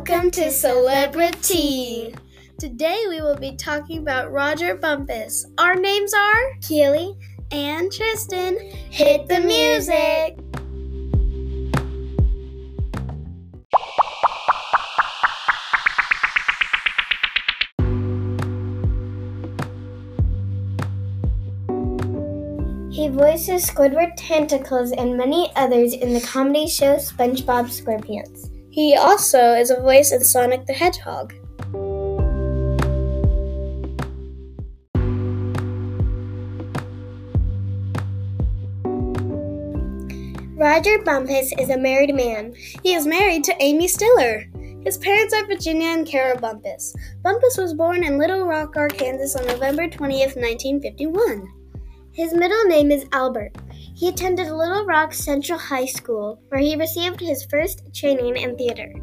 Welcome to Celebrity. Today we will be talking about Rodger Bumpass. Our names are Keely and Tristan. Hit the music. He voices Squidward Tentacles and many others in the comedy show SpongeBob SquarePants. He also is a voice in Sonic the Hedgehog. Rodger Bumpass is a married man. He is married to Amy Stiller. His parents are Virginia and Carol Bumpass. Bumpass was born in Little Rock, Arkansas on November 20th, 1951. His middle name is Albert. He attended Little Rock Central High School, where he received his first training in theater.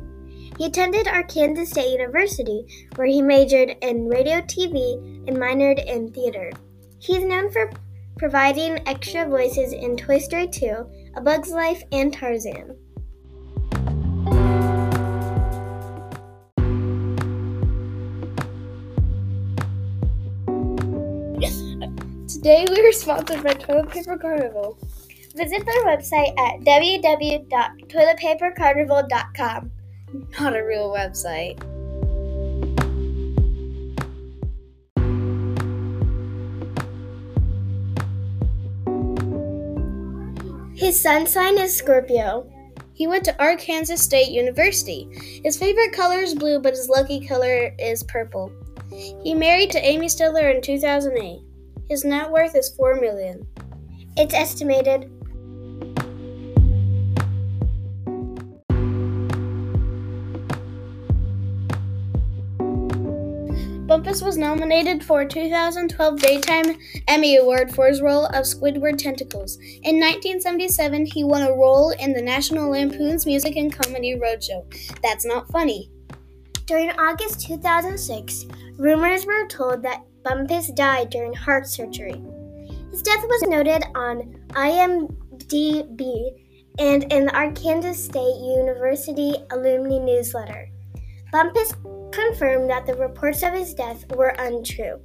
He attended Arkansas State University, where he majored in radio TV and minored in theater. He is known for providing extra voices in Toy Story 2, A Bug's Life, and Tarzan. Today we are sponsored by Toilet Paper Carnival. Visit their website at www.toiletpapercarnival.com. Not a real website. His sun sign is Scorpio. He went to Arkansas State University. His favorite color is blue, but his lucky color is purple. He married to Amy Stiller in 2008. His net worth is 4 million. It's estimated Bumpass was nominated for a 2012 Daytime Emmy Award for his role of Squidward Tentacles. In 1977, he won a role in the National Lampoon's Music and Comedy Roadshow. That's not funny. During August 2006, rumors were told that Bumpass died during heart surgery. His death was noted on IMDb and in the Arkansas State University alumni newsletter. Bumpass confirmed that the reports of his death were untrue.